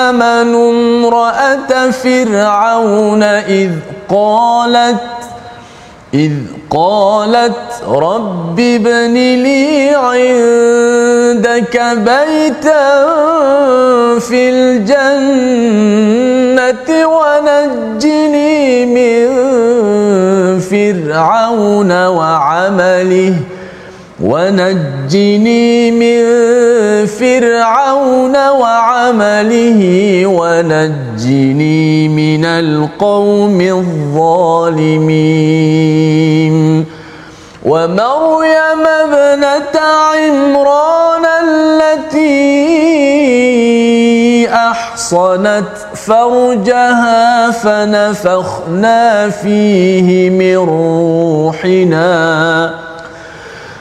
آمنوا امرأة فرعون إذ قالت إذ قالت رب ابن لي عندك بيتا في الجنة ونجني من فرعون وعمله ونجني من فرعون وعمله ونجني من القوم الظالمين. ومريم ابنة عمران التي أحصنت فرجها فنفخنا فيه من روحنا.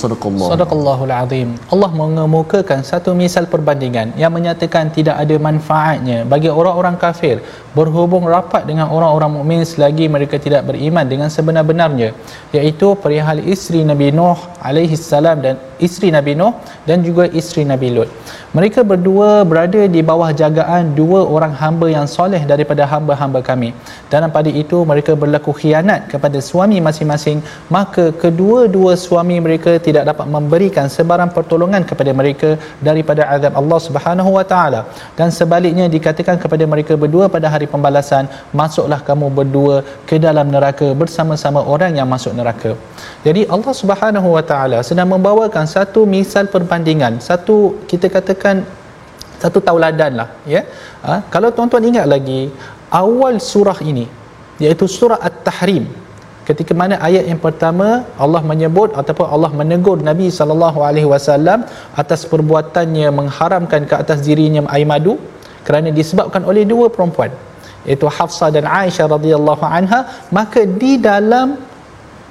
Sadaqallah. Sadaqallahul azim. Allah mengemukakan satu misal perbandingan yang menyatakan tidak ada manfaatnya bagi orang-orang kafir berhubung rapat dengan orang-orang mukmin selagi mereka tidak beriman dengan sebenar-benarnya iaitu perihal isteri Nabi Nuh alaihi salam dan isteri Nabi Nuh dan juga isteri Nabi Lut. Mereka berdua berada di bawah jagaan dua orang hamba yang soleh daripada hamba-hamba kami. Dan pada itu mereka berlaku khianat kepada suami masing-masing, maka kedua-dua suami mereka tidak dapat memberikan sebarang pertolongan kepada mereka daripada azab Allah Subhanahu wa taala. Dan sebaliknya dikatakan kepada mereka berdua pada hari pembalasan, masuklah kamu berdua ke dalam neraka bersama-sama orang yang masuk neraka. Jadi Allah Subhanahu wa taala sedang membawakan satu misal perbandingan, satu kita katakan satu tauladan lah ya. Ha? kalau tuan-tuan ingat lagi awal surah ini iaitu surah At-Tahrim ketika mana ayat yang pertama Allah menyebut ataupun Allah menegur Nabi sallallahu alaihi wasallam atas perbuatannya mengharamkan ke atas dirinya air madu kerana disebabkan oleh dua perempuan iaitu Hafsah dan Aisyah radhiyallahu anha. Maka di dalam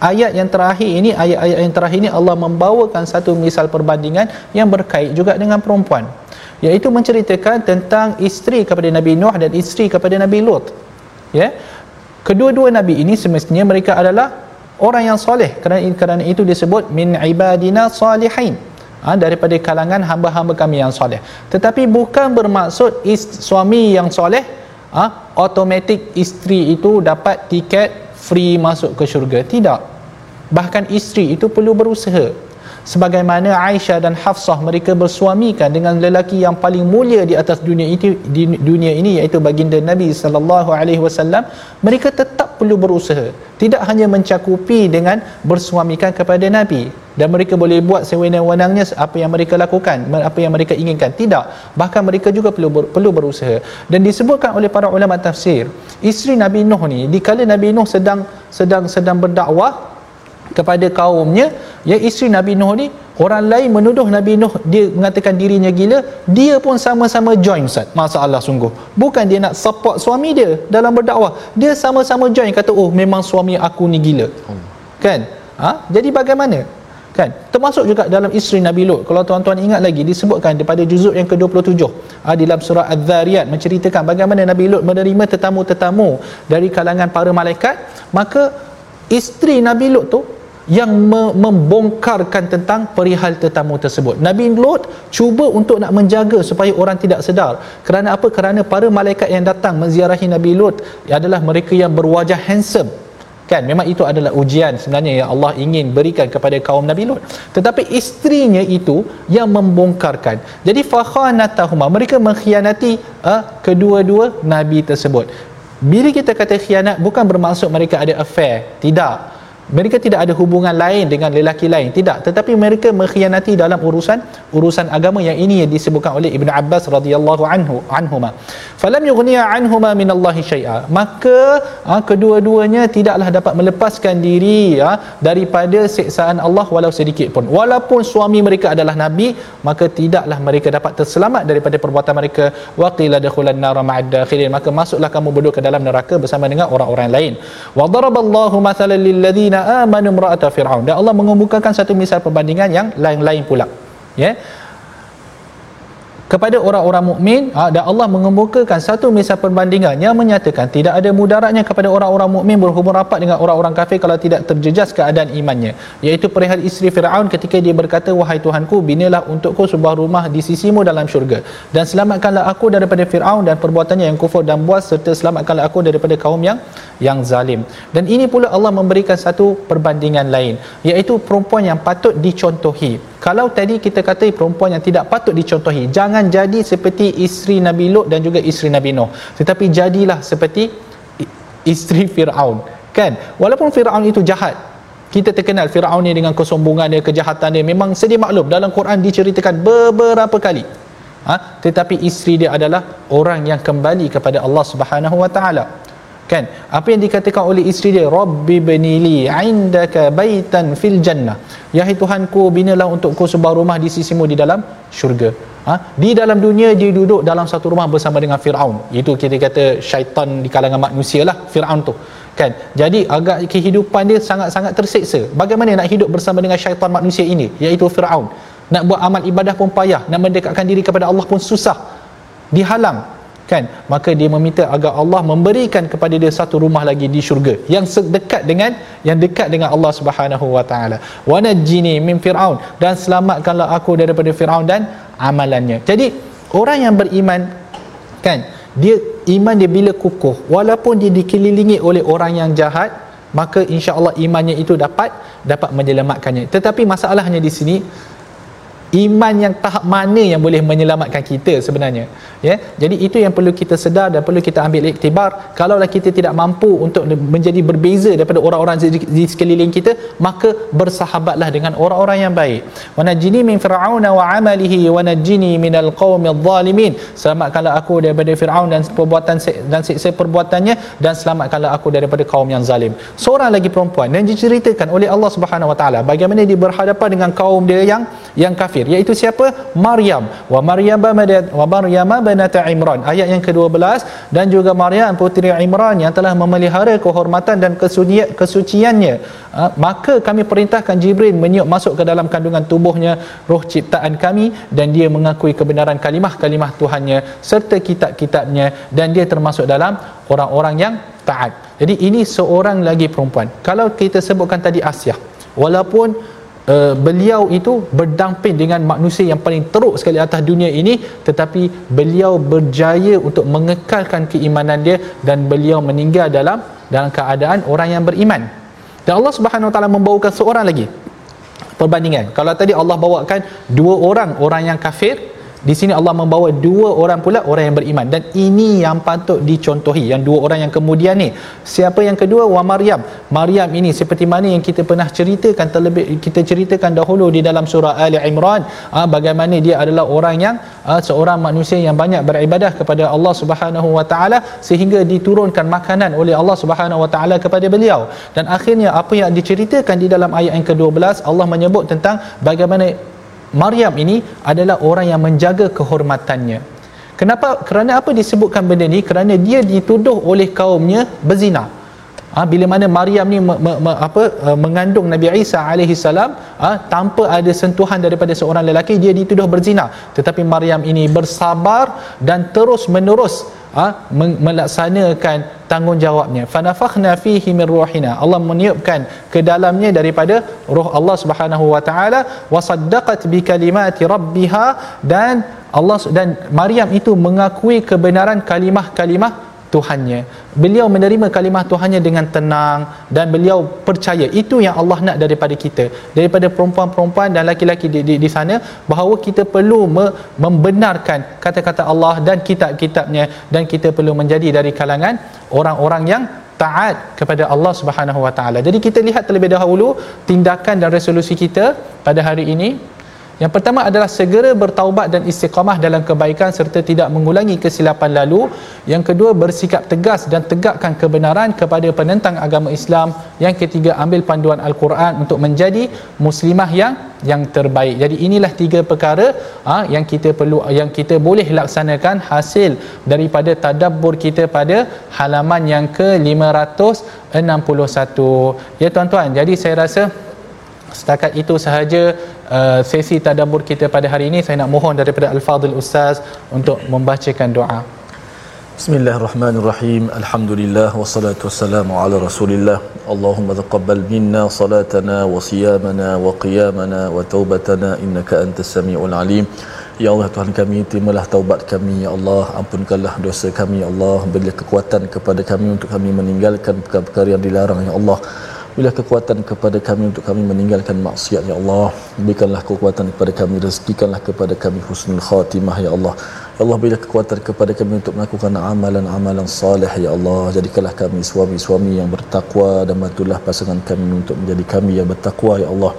ayat yang terakhir ini ayat-ayat yang terakhir ini Allah membawakan satu misal perbandingan yang berkait juga dengan perempuan iaitu menceritakan tentang isteri kepada Nabi Nuh dan isteri kepada Nabi Lut ya kedua-dua nabi ini semestinya mereka adalah orang yang soleh. Kerana kerana itu disebut min ibadina salihin. Ha, daripada kalangan hamba-hamba kami yang soleh. Tetapi bukan bermaksud ist- suami yang soleh ha, automatik isteri itu dapat tiket free masuk ke syurga. Tidak. Bahkan isteri itu perlu berusaha sebagaimana Aisyah dan Hafsah mereka bersuamikan dengan lelaki yang paling mulia di atas dunia itu di dunia ini iaitu baginda Nabi sallallahu alaihi wasallam mereka tetap perlu berusaha. Tidak hanya mencakupi dengan bersuamikan kepada Nabi. Dan mereka boleh buat sewenang-wenangnya apa yang mereka lakukan apa yang mereka inginkan. Tidak. Bahkan mereka juga perlu ber, perlu berusaha. Dan disebutkan oleh para ulama tafsir isteri Nabi Nuh ni dikala Nabi Nuh sedang sedang sedang berdakwah kepada kaumnya ya isteri Nabi Nuh ni orang lain menuduh Nabi Nuh dia mengatakan dirinya gila dia pun sama-sama join Ustaz. Masalah sungguh. Bukan dia nak support suami dia dalam berdakwah. Dia sama-sama join kata oh memang suami aku ni gila. Kan? Ha? jadi bagaimana? Kan? Termasuk juga dalam isteri Nabi Lut. Kalau tuan-tuan ingat lagi disebutkan daripada juzuk yang ke-27. Ha, dalam surah Az-Zariyat menceritakan bagaimana Nabi Lut menerima tetamu-tetamu dari kalangan para malaikat. Maka isteri Nabi Lut tu yang me- membongkarkan tentang perihal tetamu tersebut. Nabi Lut cuba untuk nak menjaga supaya orang tidak sedar. Kerana apa? Kerana para malaikat yang datang menziarahi Nabi Lut adalah mereka yang berwajah handsome. Kan memang itu adalah ujian sebenarnya yang Allah ingin berikan kepada kaum Nabi Lut. Tetapi isterinya itu yang membongkarkan. Jadi fakhanatahuma mereka mengkhianati uh, kedua-dua nabi tersebut. Bila kita kata khianat bukan bermaksud mereka ada affair. Tidak mereka tidak ada hubungan lain dengan lelaki lain. Tidak. Tetapi mereka mengkhianati dalam urusan urusan agama yang ini yang disebutkan oleh Ibnu Abbas radhiyallahu anhu anhuma. Falam yughniya anhuma min Allah syai'a. Maka ha, kedua-duanya tidaklah dapat melepaskan diri ha, daripada siksaan Allah walau sedikit pun. Walaupun suami mereka adalah nabi maka tidaklah mereka dapat terselamat daripada perbuatan mereka. Waqila dakhulan nar ma'ad maka masuklah kamu berdua ke dalam neraka bersama dengan orang-orang lain. Wa daraballahu mathalan lil amanu imra'ata fir'aun dan Allah mengemukakan satu misal perbandingan yang lain-lain pula ya yeah? Kepada orang-orang mukmin ha, dan Allah mengemukakan satu misal perbandingan yang menyatakan tidak ada mudaratnya kepada orang-orang mukmin berhubung rapat dengan orang-orang kafir kalau tidak terjejas keadaan imannya. Iaitu perihal isteri Firaun ketika dia berkata wahai Tuhanku binalah untukku sebuah rumah di sisimu dalam syurga. Dan selamatkanlah aku daripada Firaun dan perbuatannya yang kufur dan buas serta selamatkanlah aku daripada kaum yang yang zalim. Dan ini pula Allah memberikan satu perbandingan lain iaitu perempuan yang patut dicontohi kalau tadi kita kata perempuan yang tidak patut dicontohi jangan jadi seperti isteri Nabi Lut dan juga isteri Nabi Nuh. Tetapi jadilah seperti isteri [LAUGHS] Firaun. Kan? Walaupun Firaun itu jahat kita terkenal Firaun ni dengan kesombongan dia kejahatan dia memang sedia maklum. Dalam Quran diceritakan beberapa kali. Ha? tetapi isteri dia adalah orang yang kembali kepada Allah Subhanahu Wa Taala kan? Apa yang dikatakan oleh isteri dia? Rabbi benili indaka baitan fil jannah. Yahai tuhanku binalah untukku sebuah rumah di sisimu di dalam syurga. Ha? di dalam dunia dia duduk dalam satu rumah bersama dengan Firaun. Itu kita kata syaitan di kalangan manusia lah Firaun tu. Kan? Jadi agak kehidupan dia sangat-sangat terseksa bagaimana nak hidup bersama dengan syaitan manusia ini? Iaitu Firaun. Nak buat amal ibadah pun payah. Nak mendekatkan diri kepada Allah pun susah. Dihalang kan? Maka dia meminta agar Allah memberikan kepada dia satu rumah lagi di syurga yang dekat dengan yang dekat dengan Allah Subhanahu wa taala. Wa najini min fir'aun. Dan selamatkanlah aku daripada fir'aun dan amalannya. Jadi orang yang beriman kan? Dia iman dia bila kukuh walaupun dia dikelilingi oleh orang yang jahat maka insya-Allah imannya itu dapat dapat menyelamatkannya. Tetapi masalahnya di sini iman yang tahap mana yang boleh menyelamatkan kita sebenarnya? Ya jadi itu yang perlu kita sedar dan perlu kita ambil iktibar. Kalaulah kita tidak mampu untuk menjadi berbeza daripada orang-orang di sekeliling kita maka bersahabatlah dengan orang-orang yang baik. Wa najini min fir'auna wa amalihi wa najini minal qaumidh zalimin selamatkanlah aku daripada Firaun dan perbuatan dan siksa perbuatannya dan selamatkanlah aku daripada kaum yang zalim. Seorang lagi perempuan dan diceritakan oleh Allah Subhanahu wa taala bagaimana dia berhadapan dengan kaum dia yang yang kafir iaitu siapa? Maryam. Wa Maryam wa Maryam banat Imran. Ayat yang ke-12 dan juga Maryam puteri Imran yang telah memelihara kehormatan dan kesucian kesuciannya. Ha, maka kami perintahkan Jibril meniup masuk ke dalam kandungan tubuhnya roh ciptaan kami dan dia mengakui kebenaran kalimah-kalimah Tuhannya serta kitab-kitabnya dan dia termasuk dalam orang-orang yang taat. Jadi ini seorang lagi perempuan. Kalau kita sebutkan tadi Asia walaupun uh, beliau itu berdamping dengan manusia yang paling teruk sekali atas dunia ini tetapi beliau berjaya untuk mengekalkan keimanan dia dan beliau meninggal dalam dalam keadaan orang yang beriman. Dan Allah Subhanahu Wa Taala membawakan seorang lagi. Perbandingan kalau tadi Allah bawakan dua orang orang yang kafir di sini Allah membawa dua orang pula orang yang beriman. Dan ini yang patut dicontohi yang dua orang yang kemudian ni. Siapa yang kedua? Wa Maryam. Maryam ini seperti mana yang kita pernah ceritakan terlebih kita ceritakan dahulu di dalam surah Ali Imran ha, bagaimana dia adalah orang yang ha, seorang manusia yang banyak beribadah kepada Allah Subhanahu wa taala sehingga diturunkan makanan oleh Allah Subhanahu wa taala kepada beliau. Dan akhirnya apa yang diceritakan di dalam ayat yang ke-12 Allah menyebut tentang bagaimana Maryam ini adalah orang yang menjaga kehormatannya. Kenapa? Kerana apa disebutkan benda ni? Kerana dia dituduh oleh kaumnya berzina. Ha, bila mana Maryam ni me, me, me, apa uh, mengandung Nabi Isa alaihi salam ha, tanpa ada sentuhan daripada seorang lelaki dia dituduh berzina tetapi Maryam ini bersabar dan terus menerus ha, melaksanakan tanggungjawabnya. Fanafakhna fihi min ruhina. Allah meniupkan ke dalamnya daripada roh Allah Subhanahu wa taala. Wa saddaqat bi kalimati rabbiha. Dan Allah dan Maryam itu mengakui kebenaran kalimah-kalimah Tuhannya. Beliau menerima kalimah Tuhannya dengan tenang dan beliau percaya itu yang Allah nak daripada kita. Daripada perempuan-perempuan dan laki-laki di, di, di sana bahawa kita perlu me, membenarkan kata-kata Allah dan kitab-kitabnya dan kita perlu menjadi dari kalangan orang-orang yang taat kepada Allah Subhanahu Wa Taala. Jadi kita lihat terlebih dahulu tindakan dan resolusi kita pada hari ini yang pertama adalah segera bertaubat dan istiqamah dalam kebaikan serta tidak mengulangi kesilapan lalu. Yang kedua bersikap tegas dan tegakkan kebenaran kepada penentang agama Islam. Yang ketiga ambil panduan Al-Quran untuk menjadi muslimah yang yang terbaik. Jadi inilah tiga perkara ha, yang kita perlu yang kita boleh laksanakan hasil daripada tadabbur kita pada halaman yang ke-561. Ya tuan-tuan, jadi saya rasa setakat itu sahaja uh, sesi tadabbur kita pada hari ini saya nak mohon daripada al-fadil ustaz untuk membacakan doa Bismillahirrahmanirrahim. Alhamdulillah wassalatu wassalamu ala Rasulillah. Allahumma taqabbal minna salatana wa siyamana wa qiyamana wa taubatana innaka antas samiul alim. Ya Allah Tuhan kami terimalah taubat kami ya Allah ampunkanlah dosa kami ya Allah berilah kekuatan kepada kami untuk kami meninggalkan perkara-perkara yang dilarang ya Allah Bila kekuatan kepada kami untuk kami meninggalkan maksiat ya Allah. Berikanlah kekuatan kepada kami, rezekikanlah kepada kami husnul khatimah ya Allah. Ya Allah berilah kekuatan kepada kami untuk melakukan amalan-amalan salih ya Allah. Jadikanlah kami suami-suami yang bertakwa dan bantulah pasangan kami untuk menjadi kami yang bertakwa ya Allah.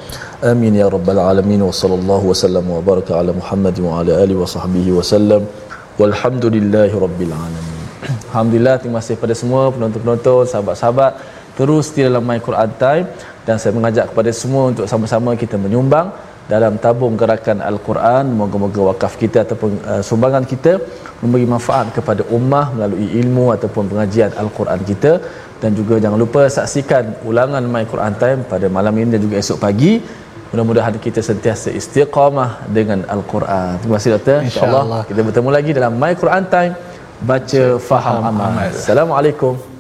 Amin ya rabbal alamin wa sallallahu wasallam wa baraka ala Muhammad wa ala alihi wa sahbihi wasallam. Walhamdulillahi rabbil alamin. [CLEARS THROAT] Alhamdulillah terima kasih kepada semua penonton-penonton, sahabat-sahabat terus di dalam My Quran Time dan saya mengajak kepada semua untuk sama-sama kita menyumbang dalam tabung gerakan Al-Quran. Moga-moga wakaf kita ataupun uh, sumbangan kita memberi manfaat kepada ummah melalui ilmu ataupun pengajian Al-Quran kita. Dan juga jangan lupa saksikan ulangan My Quran Time pada malam ini dan juga esok pagi. Mudah-mudahan kita sentiasa istiqamah dengan Al-Quran. Terima kasih doktor. insyaAllah insya kita bertemu lagi dalam My Quran Time. Baca faham amal. Assalamualaikum